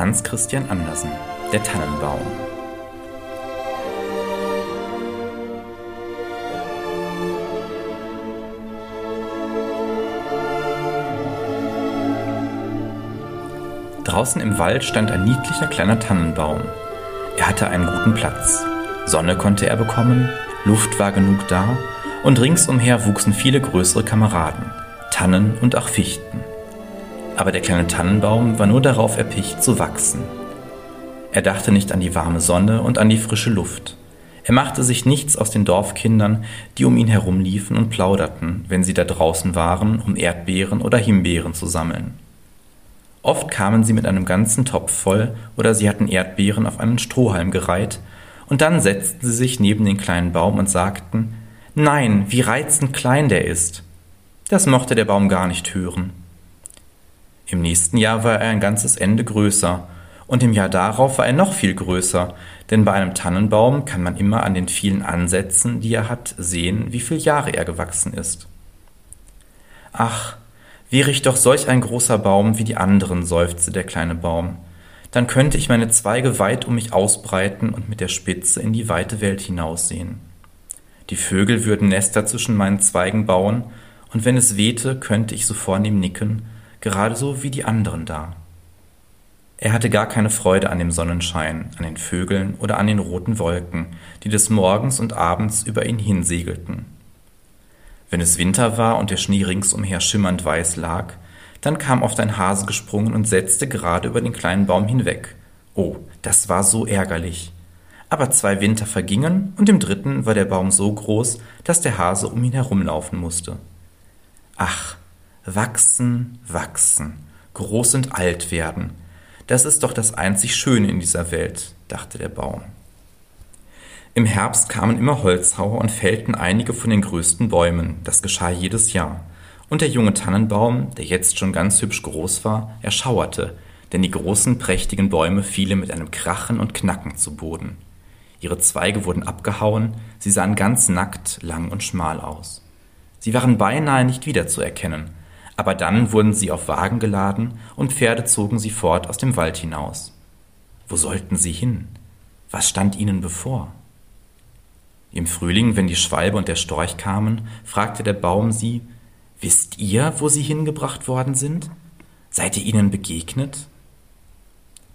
Hans Christian Andersen, Der Tannenbaum. Draußen im Wald stand ein niedlicher kleiner Tannenbaum. Er hatte einen guten Platz. Sonne konnte er bekommen, Luft war genug da und ringsumher wuchsen viele größere Kameraden, Tannen und auch Fichten. Aber der kleine Tannenbaum war nur darauf erpicht zu wachsen. Er dachte nicht an die warme Sonne und an die frische Luft. Er machte sich nichts aus den Dorfkindern, die um ihn herumliefen und plauderten, wenn sie da draußen waren, um Erdbeeren oder Himbeeren zu sammeln. Oft kamen sie mit einem ganzen Topf voll oder sie hatten Erdbeeren auf einen Strohhalm gereiht, und dann setzten sie sich neben den kleinen Baum und sagten, Nein, wie reizend klein der ist. Das mochte der Baum gar nicht hören. Im nächsten Jahr war er ein ganzes Ende größer, und im Jahr darauf war er noch viel größer, denn bei einem Tannenbaum kann man immer an den vielen Ansätzen, die er hat, sehen, wie viele Jahre er gewachsen ist. Ach, wäre ich doch solch ein großer Baum wie die anderen, seufzte der kleine Baum, dann könnte ich meine Zweige weit um mich ausbreiten und mit der Spitze in die weite Welt hinaussehen. Die Vögel würden Nester zwischen meinen Zweigen bauen, und wenn es wehte, könnte ich so vornehm nicken, gerade so wie die anderen da. Er hatte gar keine Freude an dem Sonnenschein, an den Vögeln oder an den roten Wolken, die des Morgens und Abends über ihn hinsegelten. Wenn es Winter war und der Schnee ringsumher schimmernd weiß lag, dann kam oft ein Hase gesprungen und setzte gerade über den kleinen Baum hinweg. Oh, das war so ärgerlich. Aber zwei Winter vergingen, und im dritten war der Baum so groß, dass der Hase um ihn herumlaufen musste. Ach, wachsen, wachsen, groß und alt werden, das ist doch das einzig Schöne in dieser Welt, dachte der Baum. Im Herbst kamen immer Holzhauer und fällten einige von den größten Bäumen, das geschah jedes Jahr, und der junge Tannenbaum, der jetzt schon ganz hübsch groß war, erschauerte, denn die großen, prächtigen Bäume fielen mit einem Krachen und Knacken zu Boden. Ihre Zweige wurden abgehauen, sie sahen ganz nackt, lang und schmal aus. Sie waren beinahe nicht wiederzuerkennen, aber dann wurden sie auf Wagen geladen und Pferde zogen sie fort aus dem Wald hinaus. Wo sollten sie hin? Was stand ihnen bevor? Im Frühling, wenn die Schwalbe und der Storch kamen, fragte der Baum sie, Wisst ihr, wo sie hingebracht worden sind? Seid ihr ihnen begegnet?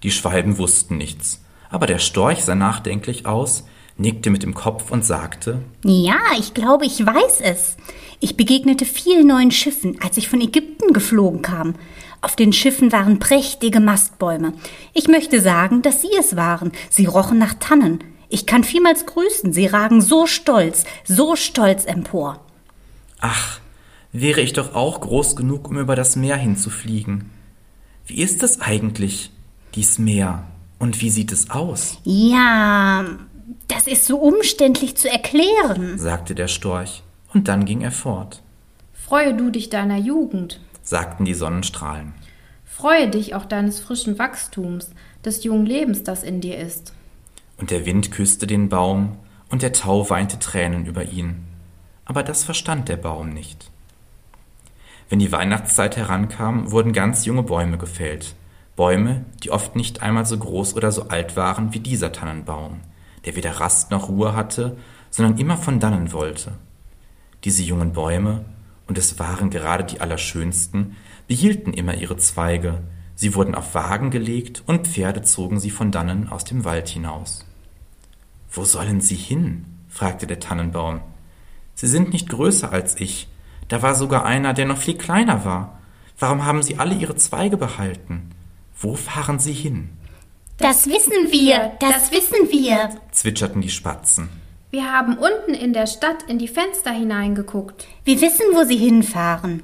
Die Schwalben wussten nichts, aber der Storch sah nachdenklich aus, nickte mit dem Kopf und sagte Ja, ich glaube, ich weiß es. Ich begegnete vielen neuen Schiffen, als ich von Ägypten geflogen kam. Auf den Schiffen waren prächtige Mastbäume. Ich möchte sagen, dass Sie es waren. Sie rochen nach Tannen. Ich kann vielmals grüßen. Sie ragen so stolz, so stolz empor. Ach, wäre ich doch auch groß genug, um über das Meer hinzufliegen. Wie ist es eigentlich, dies Meer? Und wie sieht es aus? Ja, das ist so umständlich zu erklären, sagte der Storch, und dann ging er fort. Freue du dich deiner Jugend, sagten die Sonnenstrahlen. Freue dich auch deines frischen Wachstums, des jungen Lebens, das in dir ist. Und der Wind küsste den Baum, und der Tau weinte Tränen über ihn. Aber das verstand der Baum nicht. Wenn die Weihnachtszeit herankam, wurden ganz junge Bäume gefällt. Bäume, die oft nicht einmal so groß oder so alt waren wie dieser Tannenbaum, der weder Rast noch Ruhe hatte, sondern immer von dannen wollte. Diese jungen Bäume, und es waren gerade die allerschönsten, behielten immer ihre Zweige, sie wurden auf Wagen gelegt und Pferde zogen sie von dannen aus dem Wald hinaus. Wo sollen sie hin? fragte der Tannenbaum. Sie sind nicht größer als ich, da war sogar einer, der noch viel kleiner war. Warum haben sie alle ihre Zweige behalten? Wo fahren sie hin? Das wissen wir, das wissen wir, zwitscherten die Spatzen. Wir haben unten in der Stadt in die Fenster hineingeguckt. Wir wissen, wo sie hinfahren.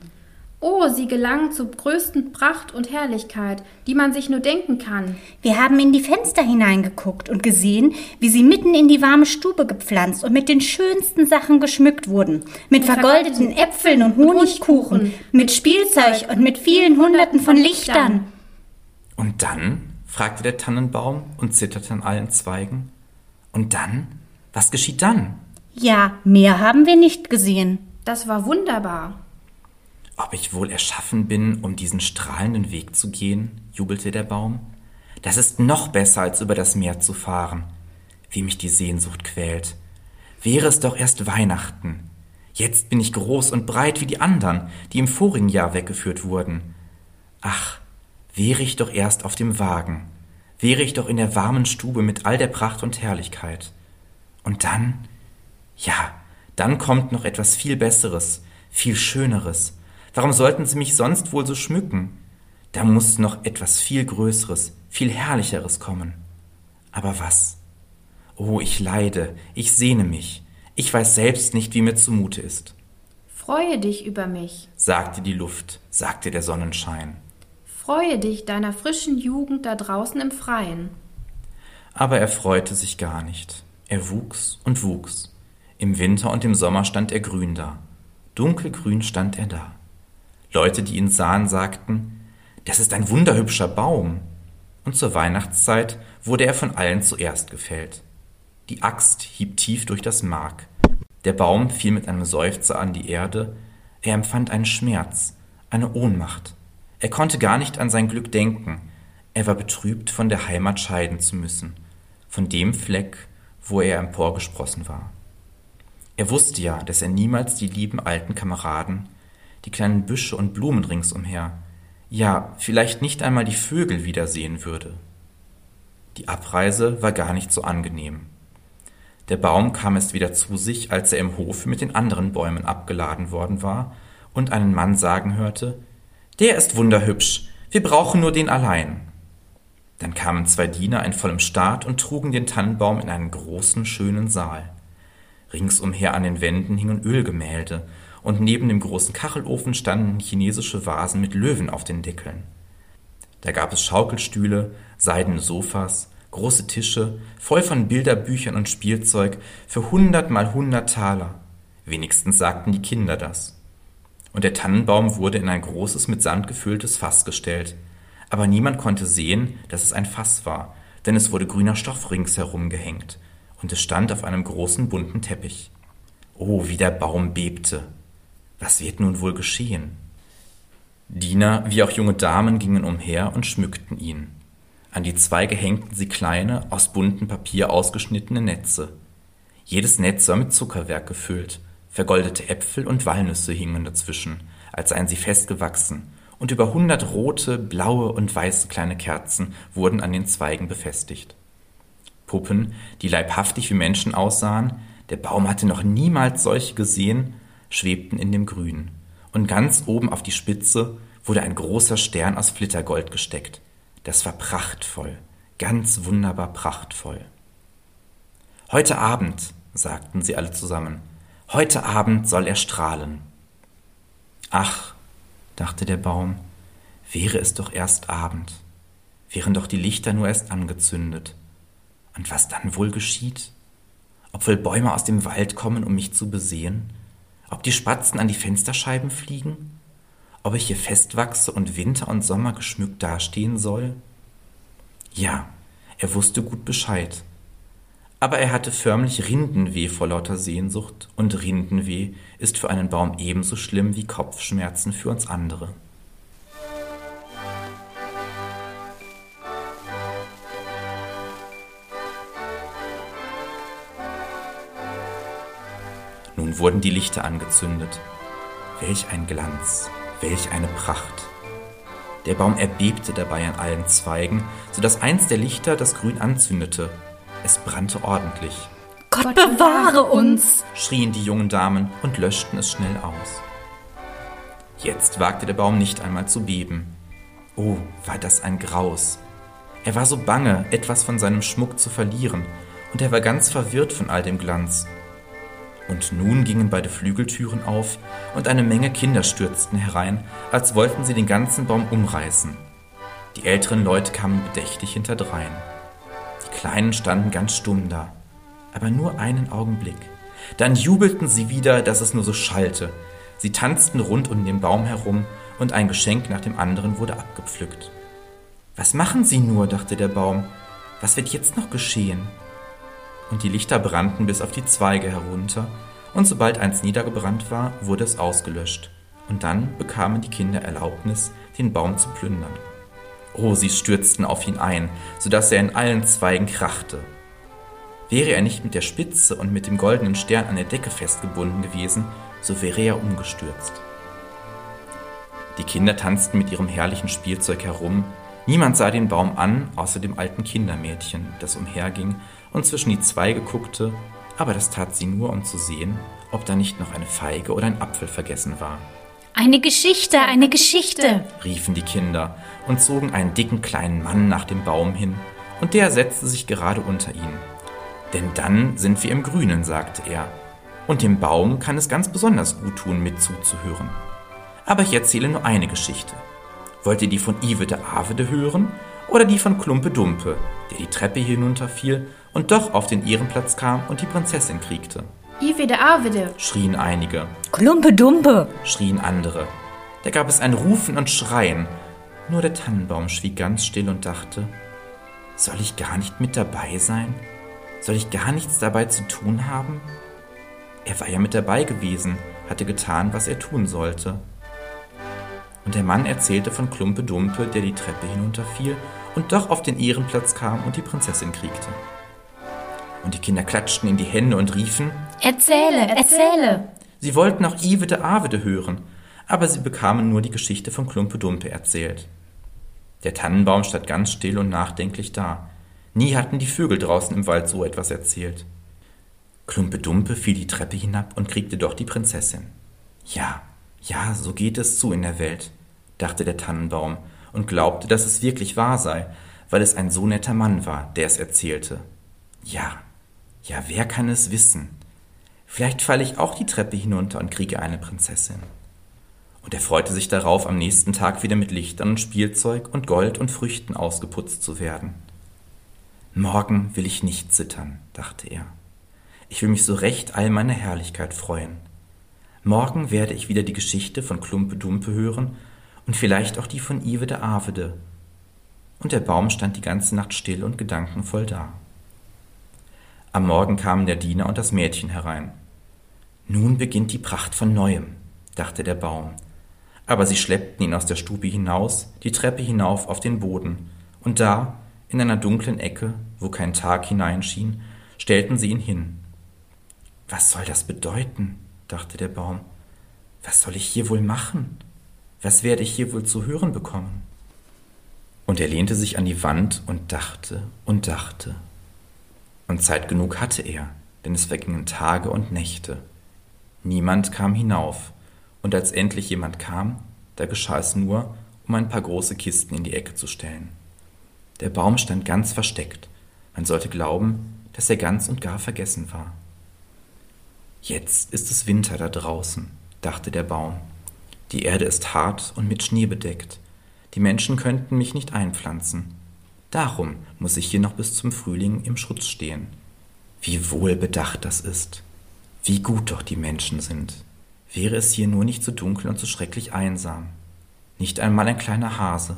Oh, sie gelangen zur größten Pracht und Herrlichkeit, die man sich nur denken kann. Wir haben in die Fenster hineingeguckt und gesehen, wie sie mitten in die warme Stube gepflanzt und mit den schönsten Sachen geschmückt wurden. Mit, mit vergoldeten Äpfeln und Honigkuchen, mit Spielzeug und mit vielen Hunderten von Lichtern. Und dann? Fragte der Tannenbaum und zitterte an allen Zweigen. Und dann? Was geschieht dann? Ja, mehr haben wir nicht gesehen. Das war wunderbar. Ob ich wohl erschaffen bin, um diesen strahlenden Weg zu gehen? jubelte der Baum. Das ist noch besser, als über das Meer zu fahren. Wie mich die Sehnsucht quält. Wäre es doch erst Weihnachten. Jetzt bin ich groß und breit wie die anderen, die im vorigen Jahr weggeführt wurden. Ach, wäre ich doch erst auf dem Wagen, wäre ich doch in der warmen Stube mit all der Pracht und Herrlichkeit. Und dann, ja, dann kommt noch etwas viel Besseres, viel Schöneres. Warum sollten sie mich sonst wohl so schmücken? Da muss noch etwas viel Größeres, viel Herrlicheres kommen. Aber was? Oh, ich leide, ich sehne mich, ich weiß selbst nicht, wie mir zumute ist. Freue dich über mich, sagte die Luft, sagte der Sonnenschein. Freue dich deiner frischen Jugend da draußen im Freien. Aber er freute sich gar nicht. Er wuchs und wuchs. Im Winter und im Sommer stand er grün da. Dunkelgrün stand er da. Leute, die ihn sahen, sagten, das ist ein wunderhübscher Baum. Und zur Weihnachtszeit wurde er von allen zuerst gefällt. Die Axt hieb tief durch das Mark. Der Baum fiel mit einem Seufzer an die Erde. Er empfand einen Schmerz, eine Ohnmacht. Er konnte gar nicht an sein Glück denken. Er war betrübt, von der Heimat scheiden zu müssen, von dem Fleck, wo er emporgesprossen war. Er wusste ja, dass er niemals die lieben alten Kameraden, die kleinen Büsche und Blumen ringsumher, ja, vielleicht nicht einmal die Vögel wiedersehen würde. Die Abreise war gar nicht so angenehm. Der Baum kam erst wieder zu sich, als er im Hofe mit den anderen Bäumen abgeladen worden war und einen Mann sagen hörte, der ist wunderhübsch, wir brauchen nur den allein. Dann kamen zwei Diener in vollem Staat und trugen den Tannenbaum in einen großen, schönen Saal. Ringsumher an den Wänden hingen Ölgemälde, und neben dem großen Kachelofen standen chinesische Vasen mit Löwen auf den Deckeln. Da gab es Schaukelstühle, seidene Sofas, große Tische, voll von Bilderbüchern und Spielzeug, für hundert mal hundert Taler. Wenigstens sagten die Kinder das. Und der Tannenbaum wurde in ein großes mit Sand gefülltes Fass gestellt. Aber niemand konnte sehen, dass es ein Fass war, denn es wurde grüner Stoff ringsherum gehängt, und es stand auf einem großen bunten Teppich. Oh, wie der Baum bebte. Was wird nun wohl geschehen? Diener wie auch junge Damen gingen umher und schmückten ihn. An die Zweige hängten sie kleine, aus buntem Papier ausgeschnittene Netze. Jedes Netz war mit Zuckerwerk gefüllt, vergoldete Äpfel und Walnüsse hingen dazwischen, als seien sie festgewachsen, und über hundert rote, blaue und weiße kleine Kerzen wurden an den Zweigen befestigt. Puppen, die leibhaftig wie Menschen aussahen, der Baum hatte noch niemals solche gesehen, schwebten in dem Grün, und ganz oben auf die Spitze wurde ein großer Stern aus Flittergold gesteckt, das war prachtvoll, ganz wunderbar prachtvoll. Heute Abend, sagten sie alle zusammen, heute Abend soll er strahlen. Ach, dachte der Baum, wäre es doch erst Abend, wären doch die Lichter nur erst angezündet. Und was dann wohl geschieht? Ob wohl Bäume aus dem Wald kommen, um mich zu besehen? Ob die Spatzen an die Fensterscheiben fliegen? ob ich hier festwachse und Winter und Sommer geschmückt dastehen soll? Ja, er wusste gut Bescheid. Aber er hatte förmlich Rindenweh vor lauter Sehnsucht, und Rindenweh ist für einen Baum ebenso schlimm wie Kopfschmerzen für uns andere. Nun wurden die Lichter angezündet. Welch ein Glanz! Welch eine Pracht! Der Baum erbebte dabei an allen Zweigen, so dass eins der Lichter das Grün anzündete. Es brannte ordentlich. Gott bewahre uns! schrien die jungen Damen und löschten es schnell aus. Jetzt wagte der Baum nicht einmal zu beben. Oh, war das ein Graus! Er war so bange, etwas von seinem Schmuck zu verlieren, und er war ganz verwirrt von all dem Glanz. Und nun gingen beide Flügeltüren auf, und eine Menge Kinder stürzten herein, als wollten sie den ganzen Baum umreißen. Die älteren Leute kamen bedächtig hinterdrein. Die Kleinen standen ganz stumm da, aber nur einen Augenblick. Dann jubelten sie wieder, dass es nur so schallte. Sie tanzten rund um den Baum herum, und ein Geschenk nach dem anderen wurde abgepflückt. Was machen Sie nur? dachte der Baum. Was wird jetzt noch geschehen? und die Lichter brannten bis auf die Zweige herunter, und sobald eins niedergebrannt war, wurde es ausgelöscht, und dann bekamen die Kinder Erlaubnis, den Baum zu plündern. Oh, sie stürzten auf ihn ein, so dass er in allen Zweigen krachte. Wäre er nicht mit der Spitze und mit dem goldenen Stern an der Decke festgebunden gewesen, so wäre er umgestürzt. Die Kinder tanzten mit ihrem herrlichen Spielzeug herum, niemand sah den Baum an, außer dem alten Kindermädchen, das umherging und zwischen die Zweige guckte, aber das tat sie nur, um zu sehen, ob da nicht noch eine Feige oder ein Apfel vergessen war. Eine Geschichte, eine Geschichte, riefen die Kinder und zogen einen dicken kleinen Mann nach dem Baum hin, und der setzte sich gerade unter ihn. Denn dann sind wir im Grünen, sagte er, und dem Baum kann es ganz besonders gut tun, mit zuzuhören. Aber ich erzähle nur eine Geschichte. Wollt ihr die von Ivede Avede hören oder die von Klumpe Dumpe, der die Treppe hinunterfiel und doch auf den Ehrenplatz kam und die Prinzessin kriegte? Ivede Avede, schrien einige. Klumpe Dumpe, schrien andere. Da gab es ein Rufen und Schreien. Nur der Tannenbaum schwieg ganz still und dachte, soll ich gar nicht mit dabei sein? Soll ich gar nichts dabei zu tun haben? Er war ja mit dabei gewesen, hatte getan, was er tun sollte. Und der Mann erzählte von Klumpe Dumpe, der die Treppe hinunterfiel und doch auf den Ehrenplatz kam und die Prinzessin kriegte. Und die Kinder klatschten in die Hände und riefen: Erzähle, erzähle! Sie wollten auch Ivede Avede hören, aber sie bekamen nur die Geschichte von Klumpe Dumpe erzählt. Der Tannenbaum stand ganz still und nachdenklich da. Nie hatten die Vögel draußen im Wald so etwas erzählt. Klumpe Dumpe fiel die Treppe hinab und kriegte doch die Prinzessin. Ja, ja, so geht es zu in der Welt, dachte der Tannenbaum und glaubte, dass es wirklich wahr sei, weil es ein so netter Mann war, der es erzählte. Ja, ja, wer kann es wissen? Vielleicht falle ich auch die Treppe hinunter und kriege eine Prinzessin. Und er freute sich darauf, am nächsten Tag wieder mit Lichtern und Spielzeug und Gold und Früchten ausgeputzt zu werden. Morgen will ich nicht zittern, dachte er. Ich will mich so recht all meiner Herrlichkeit freuen. Morgen werde ich wieder die Geschichte von Klumpe Dumpe hören und vielleicht auch die von Ivede Avede. Und der Baum stand die ganze Nacht still und gedankenvoll da. Am Morgen kamen der Diener und das Mädchen herein. Nun beginnt die Pracht von neuem, dachte der Baum. Aber sie schleppten ihn aus der Stube hinaus, die Treppe hinauf auf den Boden, und da, in einer dunklen Ecke, wo kein Tag hineinschien, stellten sie ihn hin. Was soll das bedeuten? dachte der Baum. Was soll ich hier wohl machen? Was werde ich hier wohl zu hören bekommen? Und er lehnte sich an die Wand und dachte und dachte. Und Zeit genug hatte er, denn es vergingen Tage und Nächte. Niemand kam hinauf, und als endlich jemand kam, da geschah es nur, um ein paar große Kisten in die Ecke zu stellen. Der Baum stand ganz versteckt. Man sollte glauben, dass er ganz und gar vergessen war. Jetzt ist es Winter da draußen, dachte der Baum. Die Erde ist hart und mit Schnee bedeckt. Die Menschen könnten mich nicht einpflanzen. Darum muss ich hier noch bis zum Frühling im Schutz stehen. Wie wohlbedacht das ist. Wie gut doch die Menschen sind. Wäre es hier nur nicht so dunkel und so schrecklich einsam. Nicht einmal ein kleiner Hase,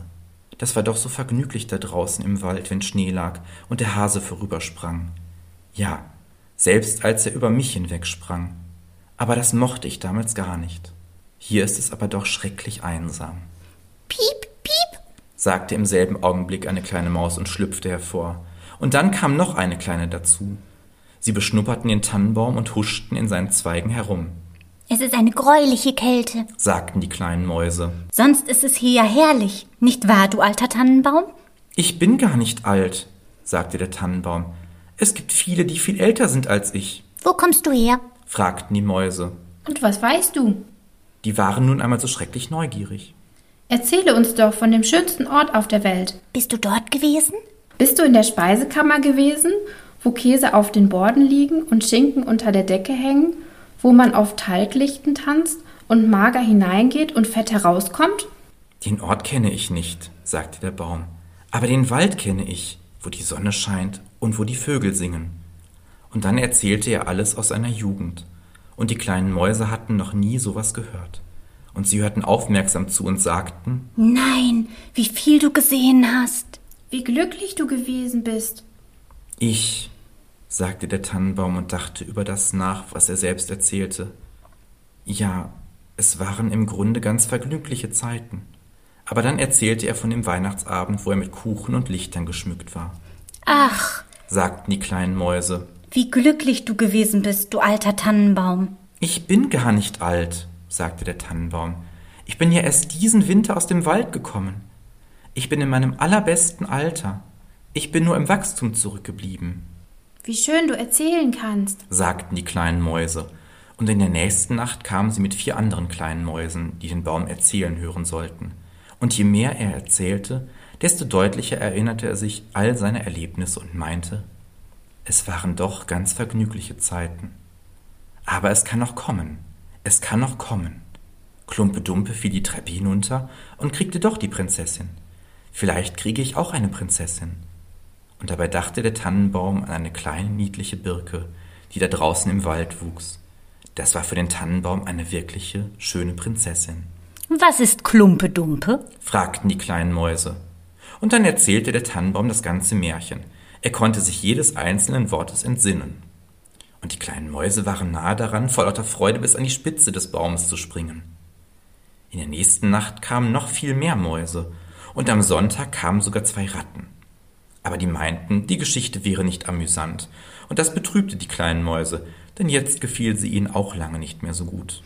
das war doch so vergnüglich da draußen im Wald, wenn Schnee lag und der Hase vorübersprang. Ja, selbst als er über mich hinwegsprang. Aber das mochte ich damals gar nicht. Hier ist es aber doch schrecklich einsam. Piep, piep, sagte im selben Augenblick eine kleine Maus und schlüpfte hervor. Und dann kam noch eine kleine dazu. Sie beschnupperten den Tannenbaum und huschten in seinen Zweigen herum. Es ist eine greuliche Kälte, sagten die kleinen Mäuse. Sonst ist es hier ja herrlich, nicht wahr, du alter Tannenbaum? Ich bin gar nicht alt, sagte der Tannenbaum. Es gibt viele, die viel älter sind als ich. Wo kommst du her? fragten die Mäuse. Und was weißt du? Die waren nun einmal so schrecklich neugierig. Erzähle uns doch von dem schönsten Ort auf der Welt. Bist du dort gewesen? Bist du in der Speisekammer gewesen, wo Käse auf den Borden liegen und Schinken unter der Decke hängen wo man auf Talglichten tanzt und mager hineingeht und fett herauskommt? Den Ort kenne ich nicht, sagte der Baum, aber den Wald kenne ich, wo die Sonne scheint und wo die Vögel singen. Und dann erzählte er alles aus seiner Jugend, und die kleinen Mäuse hatten noch nie sowas gehört. Und sie hörten aufmerksam zu und sagten Nein, wie viel du gesehen hast. Wie glücklich du gewesen bist. Ich, sagte der Tannenbaum und dachte über das nach, was er selbst erzählte. Ja, es waren im Grunde ganz vergnügliche Zeiten. Aber dann erzählte er von dem Weihnachtsabend, wo er mit Kuchen und Lichtern geschmückt war. Ach, Sagten die kleinen Mäuse. wie glücklich du gewesen bist, du alter Tannenbaum. Ich bin gar nicht alt, sagte der Tannenbaum. Ich bin ja erst diesen Winter aus dem Wald gekommen. Ich bin in meinem allerbesten Alter. Ich bin nur im Wachstum zurückgeblieben, Wie schön du erzählen kannst. sagten die kleinen Mäuse. Und in der nächsten Nacht kamen sie mit vier anderen kleinen Mäusen, die den Baum erzählen hören sollten. Und je mehr er erzählte, desto deutlicher erinnerte er sich all seine Erlebnisse und meinte, es waren doch ganz vergnügliche Zeiten. Aber es kann noch kommen, es kann noch kommen. Klumpe Dumpe fiel die Treppe hinunter und kriegte doch die Prinzessin. Vielleicht kriege ich auch eine Prinzessin. Und dabei dachte der Tannenbaum an eine kleine niedliche Birke, die da draußen im Wald wuchs. Das war für den Tannenbaum eine wirkliche, schöne Prinzessin. Was ist Klumpe Dumpe? fragten die kleinen Mäuse. Und dann erzählte der Tannenbaum das ganze Märchen. Er konnte sich jedes einzelnen Wortes entsinnen. Und die kleinen Mäuse waren nahe daran, vor lauter Freude bis an die Spitze des Baumes zu springen. In der nächsten Nacht kamen noch viel mehr Mäuse, und am Sonntag kamen sogar zwei Ratten. Aber die meinten, die Geschichte wäre nicht amüsant, und das betrübte die kleinen Mäuse, denn jetzt gefiel sie ihnen auch lange nicht mehr so gut.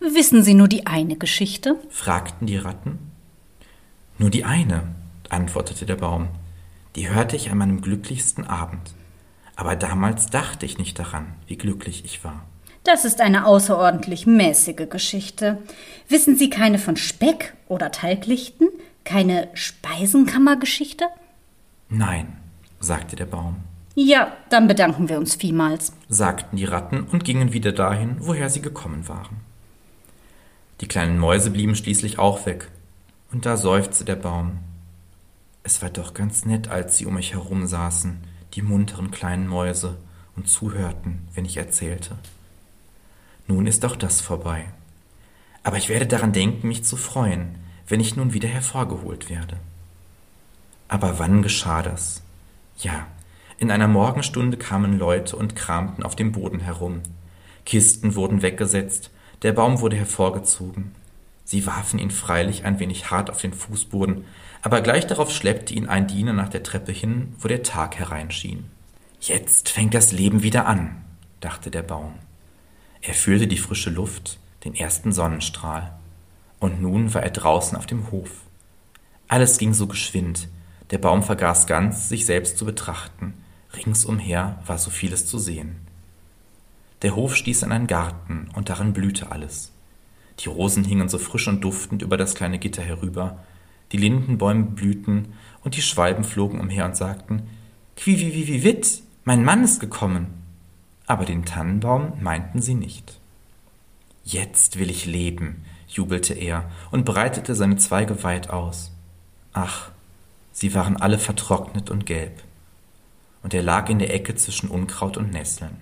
Wissen Sie nur die eine Geschichte? fragten die Ratten. Nur die eine, antwortete der Baum. Die hörte ich an meinem glücklichsten Abend. Aber damals dachte ich nicht daran, wie glücklich ich war. Das ist eine außerordentlich mäßige Geschichte. Wissen Sie keine von Speck oder Talglichten? Keine Speisenkammergeschichte? Nein, sagte der Baum, Ja, dann bedanken wir uns vielmals. sagten die Ratten und gingen wieder dahin, woher sie gekommen waren. Die kleinen Mäuse blieben schließlich auch weg, und da seufzte der Baum. Es war doch ganz nett, als sie um mich herum saßen, die munteren kleinen Mäuse, und zuhörten, wenn ich erzählte. Nun ist auch das vorbei. Aber ich werde daran denken, mich zu freuen, wenn ich nun wieder hervorgeholt werde. Aber wann geschah das? Ja, in einer Morgenstunde kamen Leute und kramten auf dem Boden herum. Kisten wurden weggesetzt, der Baum wurde hervorgezogen. Sie warfen ihn freilich ein wenig hart auf den Fußboden, aber gleich darauf schleppte ihn ein Diener nach der Treppe hin, wo der Tag hereinschien. Jetzt fängt das Leben wieder an, dachte der Baum. Er fühlte die frische Luft, den ersten Sonnenstrahl. Und nun war er draußen auf dem Hof. Alles ging so geschwind, der Baum vergaß ganz, sich selbst zu betrachten. Ringsumher war so vieles zu sehen. Der Hof stieß an einen Garten, und darin blühte alles. Die Rosen hingen so frisch und duftend über das kleine Gitter herüber, die Lindenbäume blühten, und die Schwalben flogen umher und sagten Quiviviviwit, mein Mann ist gekommen. Aber den Tannenbaum meinten sie nicht. Jetzt will ich leben, jubelte er und breitete seine Zweige weit aus. Ach, sie waren alle vertrocknet und gelb. Und er lag in der Ecke zwischen Unkraut und Nesseln.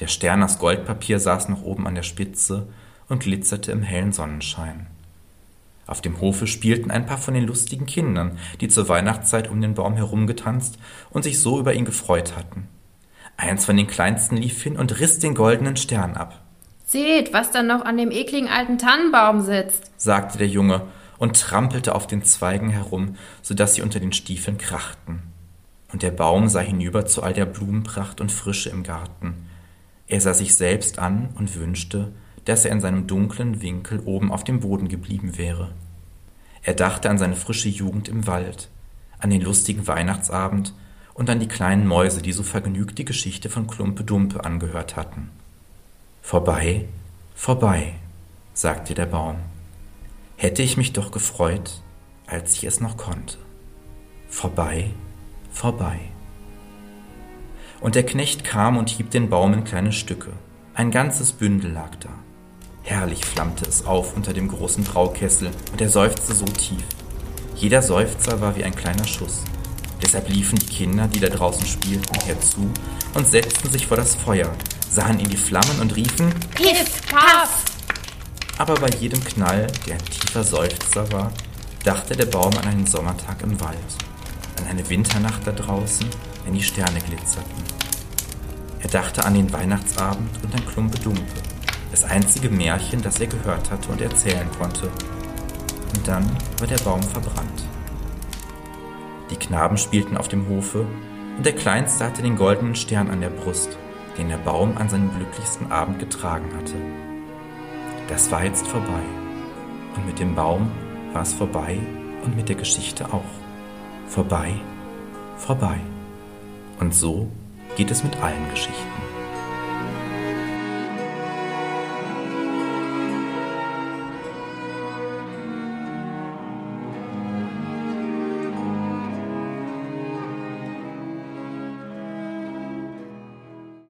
Der Stern aus Goldpapier saß noch oben an der Spitze und glitzerte im hellen Sonnenschein. Auf dem Hofe spielten ein paar von den lustigen Kindern, die zur Weihnachtszeit um den Baum herumgetanzt und sich so über ihn gefreut hatten. Eins von den Kleinsten lief hin und riss den goldenen Stern ab. Seht, was da noch an dem ekligen alten Tannenbaum sitzt. sagte der Junge und trampelte auf den Zweigen herum, so dass sie unter den Stiefeln krachten. Und der Baum sah hinüber zu all der Blumenpracht und Frische im Garten. Er sah sich selbst an und wünschte, dass er in seinem dunklen Winkel oben auf dem Boden geblieben wäre. Er dachte an seine frische Jugend im Wald, an den lustigen Weihnachtsabend und an die kleinen Mäuse, die so vergnügt die Geschichte von Klumpe Dumpe angehört hatten. Vorbei, vorbei, sagte der Baum. Hätte ich mich doch gefreut, als ich es noch konnte. Vorbei, vorbei. Und der Knecht kam und hieb den Baum in kleine Stücke. Ein ganzes Bündel lag da. Herrlich flammte es auf unter dem großen Braukessel, und er seufzte so tief. Jeder Seufzer war wie ein kleiner Schuss. Deshalb liefen die Kinder, die da draußen spielten, herzu und setzten sich vor das Feuer, sahen in die Flammen und riefen, Piff, paff! Aber bei jedem Knall, der ein tiefer Seufzer war, dachte der Baum an einen Sommertag im Wald, an eine Winternacht da draußen, wenn die Sterne glitzerten. Er dachte an den Weihnachtsabend und an Klumpe Dumpe, das einzige Märchen, das er gehört hatte und erzählen konnte. Und dann war der Baum verbrannt. Die Knaben spielten auf dem Hofe, und der Kleinste hatte den goldenen Stern an der Brust, den der Baum an seinem glücklichsten Abend getragen hatte. Das war jetzt vorbei. Und mit dem Baum war es vorbei und mit der Geschichte auch. Vorbei, vorbei. Und so geht es mit allen Geschichten.